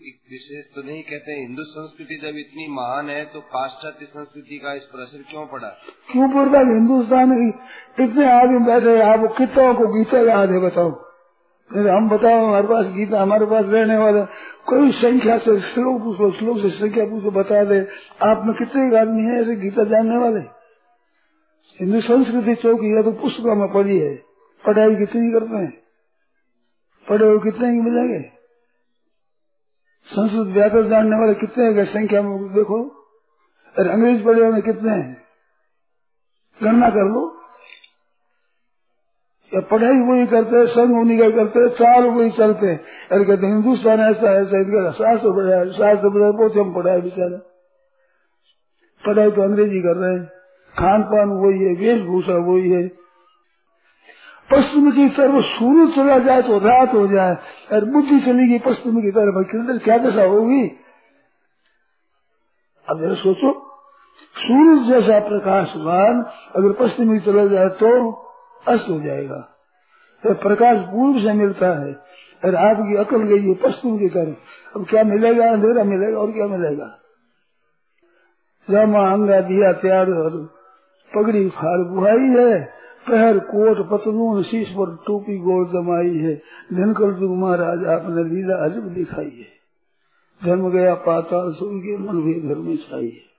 विशेष तो नहीं कहते हिंदू संस्कृति जब इतनी महान है तो पाश्चात्य संस्कृति का इस पर असर क्यों पड़ा? क्यों पड़ता हिंदुस्तान की इतने आदमी बैठे आप कितों को गीता याद है, बताओ। हम बताओ, हमारे पास गीता, हमारे पास रहने वाले। कोई संख्या से, श्लोक पूछो, श्लोक से संख्या पूछो, बता दे। आप में कितने आदमी है ऐसे गीता जानने वाले? हिंदू संस्कृति चौकी या तो पुस्तकों में पढ़ी है। पढ़ाई कितनी करते हैं? पढ़े हुए कितने ही मिलेंगे? संस्कृत व्याकरण जानने वाले कितने हैं? संख्या में देखो। अरे अंग्रेज़ पढ़े हुए कितने हैं? गणना कर लो। या पढ़ाई वही करते हैं संघ उन्हीं का करते हैं चाल वही चलते हैं। अरे कहते हिंदुस्तान ऐसा ऐसा इनका शास्त्र पढ़ा है शास्त्र पढ़ा बहुत हम पढ़ाए बेचारे। पढ़ाई तो अंग्रेज़ी कर रहे हैं। खान पान वही है, वेशभूषा वही है। पश्चिम की तरफ़ सूर्य चला जाए तो रात हो जाए और बुद्धि चली गई पश्चिम की तरफ़ क्या दशा होगी? अब जरा सोचो सूर्य जैसा प्रकाशवान अगर पश्चिम की चला जाए तो अस्त हो जाएगा। तो प्रकाश पूर्व से मिलता है और आपकी अकल गई है पश्चिम की तरफ़। अब क्या मिलेगा? अंधेरा मिलेगा और क्या मिलेगा? जामा अंगा दिया त्यार पगड़ी फाड़ बुहाई है। पहर कोट पतलून शीश पर टोपी गोल जमाई है। धनकर जुग महाराज, आपने लीला अजब दिखाई है। जन्म गया पाताल सुन के मन भी घर में छाई है।